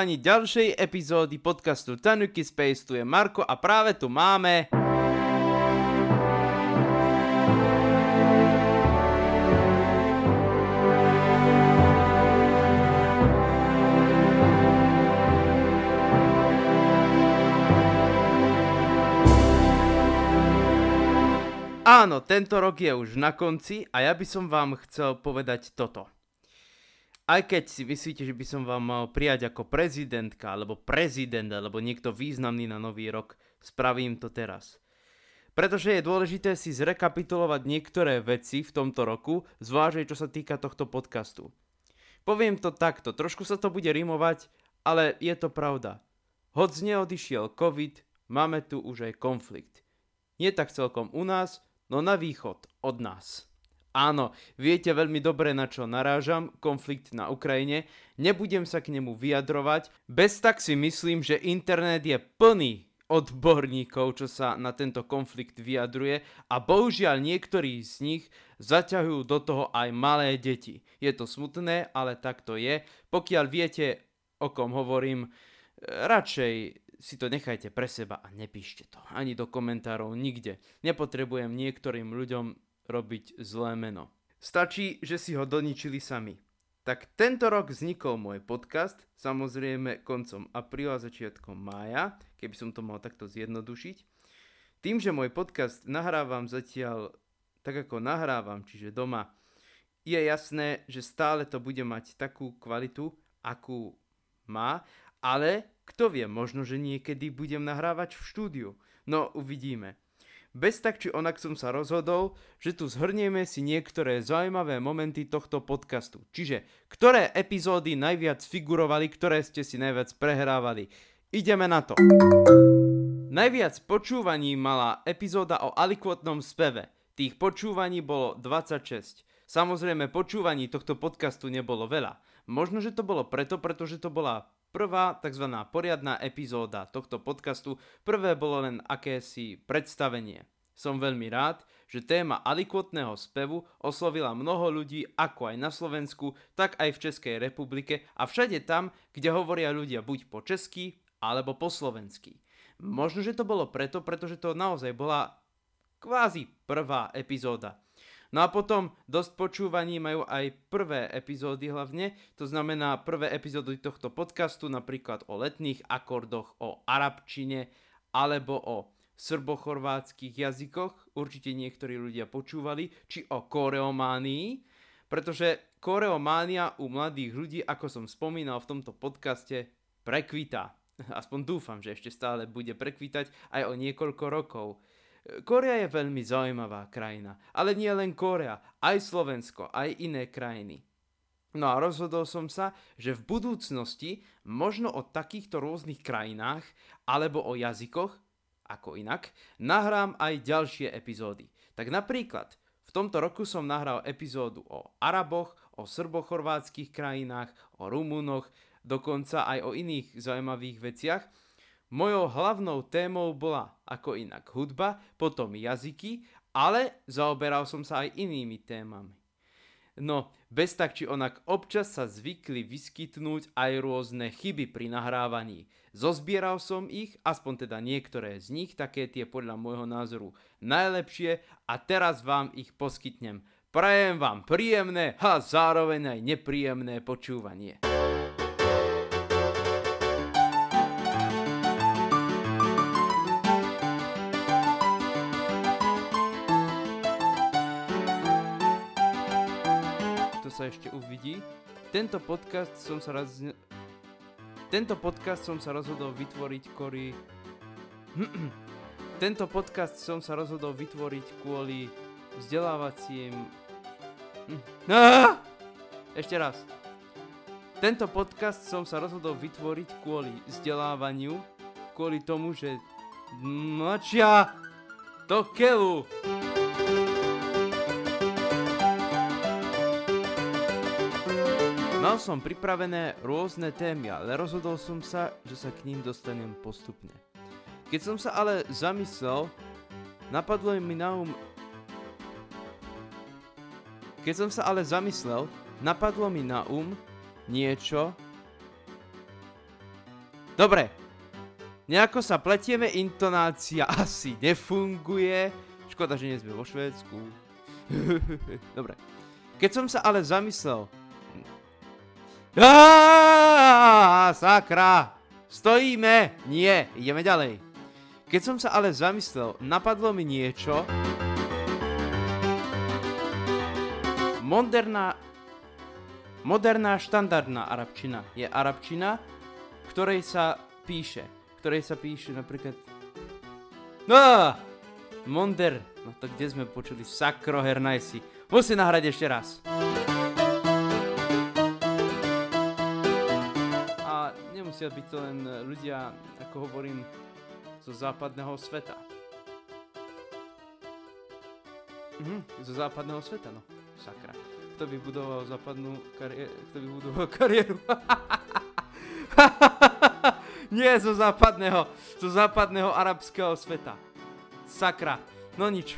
počúvaní ďalšej epizódy podcastu Tanuki Space. Tu je Marko a práve tu máme... Áno, tento rok je už na konci a ja by som vám chcel povedať toto. Aj keď si myslíte, že by som vám mal prijať ako prezidentka, alebo prezident, alebo niekto významný na nový rok, spravím to teraz. Pretože je dôležité si zrekapitulovať niektoré veci v tomto roku, zvlášť čo sa týka tohto podcastu. Poviem to takto, trošku sa to bude rimovať, ale je to pravda. Hoď neodišiel COVID, máme tu už aj konflikt. Nie tak celkom u nás, no na východ od nás. Áno, viete veľmi dobre na čo narážam, konflikt na Ukrajine, nebudem sa k nemu vyjadrovať, bez tak si myslím, že internet je plný odborníkov, čo sa na tento konflikt vyjadruje a bohužiaľ niektorí z nich zaťahujú do toho aj malé deti. Je to smutné, ale tak to je. Pokiaľ viete, o kom hovorím, radšej si to nechajte pre seba a nepíšte to. Ani do komentárov, nikde. Nepotrebujem niektorým ľuďom robiť zlé meno. Stačí, že si ho doničili sami. Tak tento rok vznikol môj podcast, samozrejme koncom apríla, začiatkom mája, keby som to mal takto zjednodušiť. Tým, že môj podcast nahrávam zatiaľ tak ako nahrávam, čiže doma, je jasné, že stále to bude mať takú kvalitu, akú má, ale kto vie, možno, že niekedy budem nahrávať v štúdiu. No, uvidíme. Bez tak či onak som sa rozhodol, že tu zhrnieme si niektoré zaujímavé momenty tohto podcastu. Čiže, ktoré epizódy najviac figurovali, ktoré ste si najviac prehrávali. Ideme na to. Najviac počúvaní mala epizóda o alikvotnom speve. Tých počúvaní bolo 26. Samozrejme, počúvaní tohto podcastu nebolo veľa. Možno, že to bolo preto, pretože to bola Prvá tzv. poriadná epizóda tohto podcastu, prvé bolo len akési predstavenie. Som veľmi rád, že téma alikvotného spevu oslovila mnoho ľudí ako aj na Slovensku, tak aj v Českej republike a všade tam, kde hovoria ľudia buď po česky alebo po slovensky. Možno, že to bolo preto, pretože to naozaj bola kvázi prvá epizóda. No a potom dosť počúvaní majú aj prvé epizódy hlavne, to znamená prvé epizódy tohto podcastu, napríklad o letných akordoch, o arabčine alebo o srbochorvátskych jazykoch, určite niektorí ľudia počúvali, či o koreománii, pretože koreománia u mladých ľudí, ako som spomínal v tomto podcaste, prekvita. Aspoň dúfam, že ešte stále bude prekvítať aj o niekoľko rokov. Korea je veľmi zaujímavá krajina, ale nie len Korea, aj Slovensko, aj iné krajiny. No a rozhodol som sa, že v budúcnosti možno o takýchto rôznych krajinách alebo o jazykoch, ako inak, nahrám aj ďalšie epizódy. Tak napríklad, v tomto roku som nahral epizódu o Araboch, o srbochorvátskych krajinách, o Rumunoch, dokonca aj o iných zaujímavých veciach, Mojou hlavnou témou bola ako inak hudba, potom jazyky, ale zaoberal som sa aj inými témami. No, bez tak či onak občas sa zvykli vyskytnúť aj rôzne chyby pri nahrávaní. Zozbieral som ich, aspoň teda niektoré z nich, také tie podľa môjho názoru najlepšie a teraz vám ich poskytnem. Prajem vám príjemné a zároveň aj nepríjemné počúvanie. Sa ešte uvidí. Tento podcast som sa raz... Tento podcast som sa rozhodol vytvoriť kvôli... Tento podcast som sa rozhodol vytvoriť kvôli vzdelávacím... Ešte raz. Tento podcast som sa rozhodol vytvoriť kvôli vzdelávaniu, kvôli tomu, že... Mačia! To keľu! Mal som pripravené rôzne témy, ale rozhodol som sa, že sa k ním dostanem postupne. Keď som sa ale zamyslel, napadlo mi na um... Keď som sa ale zamyslel, napadlo mi na um niečo, Dobre. Nejako sa pletieme, intonácia asi nefunguje. Škoda, že nie sme vo Švédsku. Dobre. Keď som sa ale zamyslel... Aaaa, sakra! Stojíme! Nie, ideme ďalej. Keď som sa ale zamyslel, napadlo mi niečo... Moderná... Moderná štandardná arabčina je arabčina, ktorej sa píše. Ktorej sa píše napríklad... No! Monder... No to kde sme počuli? Sakro Hernajsi. Musí nahrať ešte raz. Nemusia byť to len ľudia, ako hovorím, zo západného sveta. Mhm, zo západného sveta, no. Sakra. Kto by budoval západnú kariéru? Kto by budoval kariéru? Nie zo západného, zo západného arabského sveta. Sakra. No nič.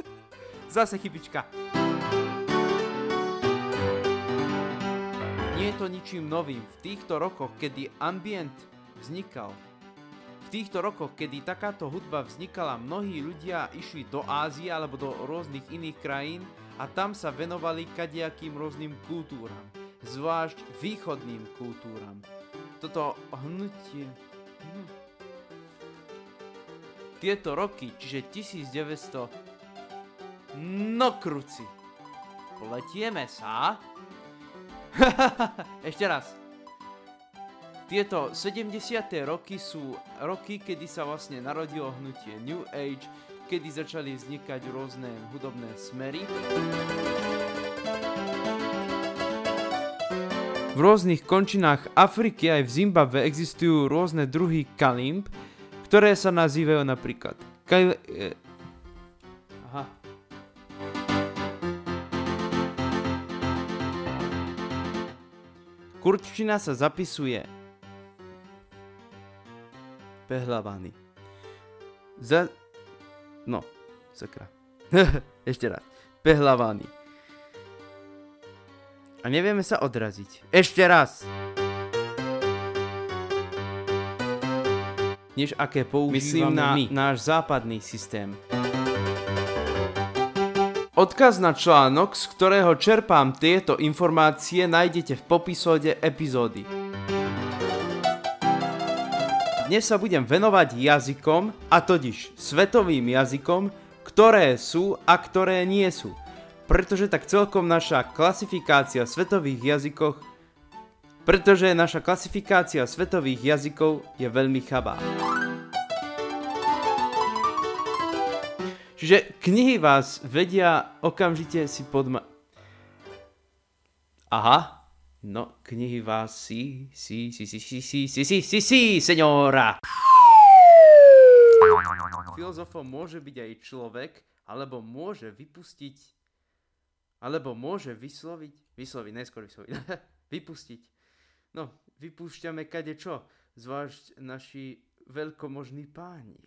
Zase chybička. Je to ničím novým. V týchto rokoch, kedy ambient vznikal, v týchto rokoch, kedy takáto hudba vznikala, mnohí ľudia išli do Ázie alebo do rôznych iných krajín a tam sa venovali kadejakým rôznym kultúram, zvlášť východným kultúram. Toto hnutie... Hm. Tieto roky, čiže 1900... No kruci. Pletieme sa. Ešte raz. Tieto 70. roky sú roky, kedy sa vlastne narodilo hnutie New Age, kedy začali vznikať rôzne hudobné smery. V rôznych končinách Afriky aj v Zimbabve existujú rôzne druhy kalimb, ktoré sa nazývajú napríklad kal- Kurčina sa zapisuje Pehlavany. Za... No, sakra. Ešte raz. Pehlavany. A nevieme sa odraziť. Ešte raz. Než aké používame Myslím na my. náš západný systém. Odkaz na článok, z ktorého čerpám tieto informácie, nájdete v popisode epizódy. Dnes sa budem venovať jazykom, a totiž svetovým jazykom, ktoré sú a ktoré nie sú. Pretože tak celkom naša klasifikácia svetových jazykoch pretože naša klasifikácia svetových jazykov je veľmi chabá. Čiže knihy vás vedia okamžite si podma... Aha, No, knihy vás si, si, si, si, si, si, si, si, si, si, senora. Filozofom môže byť aj človek, alebo môže vypustiť, alebo môže vysloviť, vysloviť, neskôr vysloviť, vypustiť. No, vypúšťame kade čo, zvlášť naši veľkomožní páni.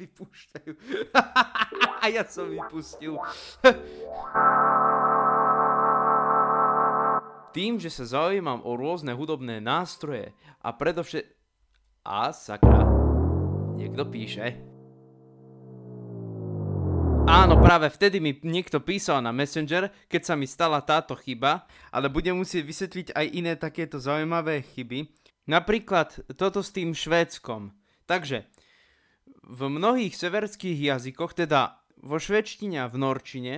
Vypúšťajú. A ja som vypustil. Tým, že sa zaujímam o rôzne hudobné nástroje a predovšet... A sakra, niekto píše. Áno, práve vtedy mi niekto písal na Messenger, keď sa mi stala táto chyba, ale budem musieť vysvetliť aj iné takéto zaujímavé chyby. Napríklad toto s tým švédskom. Takže, v mnohých severských jazykoch, teda vo švedštine a v norčine,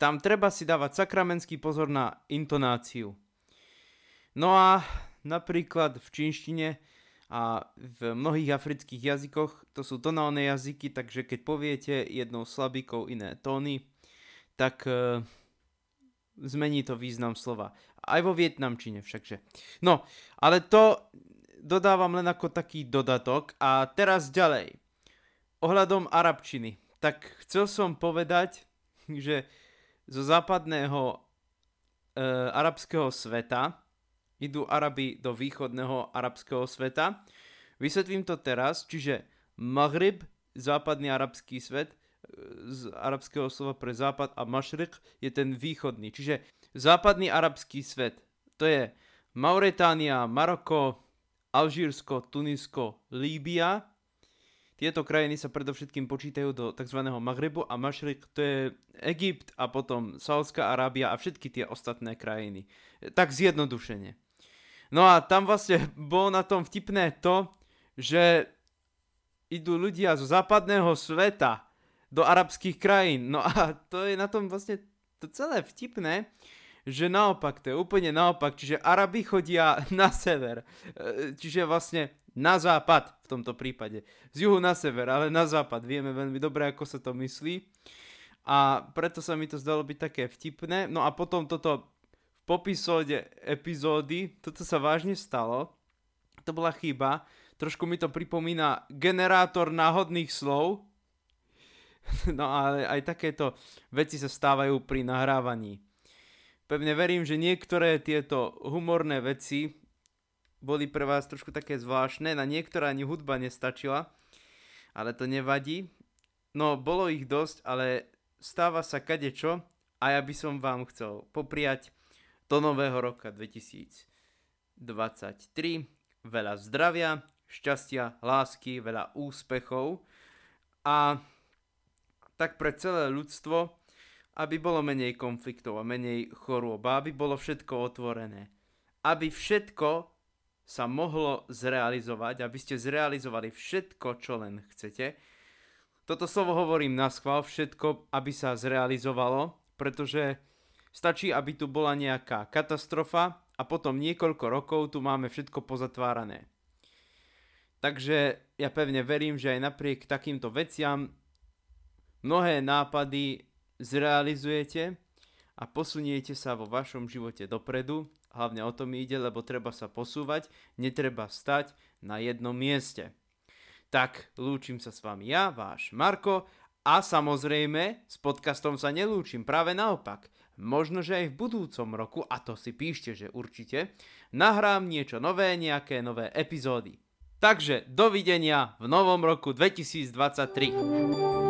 tam treba si dávať sakramenský pozor na intonáciu. No a napríklad v čínštine a v mnohých afrických jazykoch to sú tonálne jazyky, takže keď poviete jednou slabikou iné tóny, tak e, zmení to význam slova. Aj vo vietnamčine všakže. No, ale to dodávam len ako taký dodatok. A teraz ďalej. Ohľadom arabčiny. Tak chcel som povedať, že zo západného e, arabského sveta idú Arabi do východného arabského sveta. Vysvetlím to teraz, čiže Maghrib, západný arabský svet, e, z arabského slova pre západ a mašrik je ten východný. Čiže západný arabský svet, to je Mauretánia, Maroko, Alžírsko, Tunisko, Líbia. Tieto krajiny sa predovšetkým počítajú do tzv. Magrebu a Mašrik to je Egypt a potom Saudská Arábia a všetky tie ostatné krajiny. Tak zjednodušene. No a tam vlastne bolo na tom vtipné to, že idú ľudia zo západného sveta do arabských krajín. No a to je na tom vlastne to celé vtipné, že naopak, to je úplne naopak, čiže Arabi chodia na sever, e, čiže vlastne na západ v tomto prípade. Z juhu na sever, ale na západ. Vieme veľmi dobre, ako sa to myslí. A preto sa mi to zdalo byť také vtipné. No a potom toto v popisode epizódy, toto sa vážne stalo. To bola chyba. Trošku mi to pripomína generátor náhodných slov, No ale aj takéto veci sa stávajú pri nahrávaní. Pevne verím, že niektoré tieto humorné veci boli pre vás trošku také zvláštne, na niektoré ani hudba nestačila, ale to nevadí. No, bolo ich dosť, ale stáva sa kadečo a ja by som vám chcel popriať do nového roka 2023 veľa zdravia, šťastia, lásky, veľa úspechov a tak pre celé ľudstvo, aby bolo menej konfliktov a menej chorôb, aby bolo všetko otvorené. Aby všetko sa mohlo zrealizovať, aby ste zrealizovali všetko, čo len chcete. Toto slovo hovorím na schvál, všetko, aby sa zrealizovalo, pretože stačí, aby tu bola nejaká katastrofa a potom niekoľko rokov tu máme všetko pozatvárané. Takže ja pevne verím, že aj napriek takýmto veciam mnohé nápady zrealizujete a posuniete sa vo vašom živote dopredu. Hlavne o tom ide, lebo treba sa posúvať, netreba stať na jednom mieste. Tak, lúčim sa s vami ja, váš Marko, a samozrejme, s podcastom sa nelúčim, práve naopak. Možno, že aj v budúcom roku, a to si píšte, že určite, nahrám niečo nové, nejaké nové epizódy. Takže dovidenia v novom roku 2023.